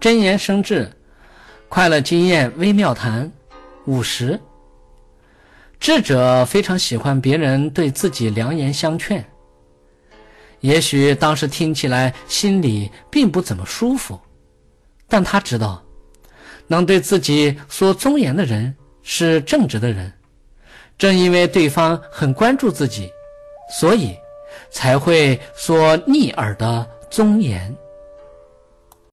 真言生智快乐经验微妙谈五十。智者非常喜欢别人对自己良言相劝。也许当时听起来心里并不怎么舒服但他知道能对自己说忠言的人是正直的人。正因为对方很关注自己所以才会说逆耳的忠言。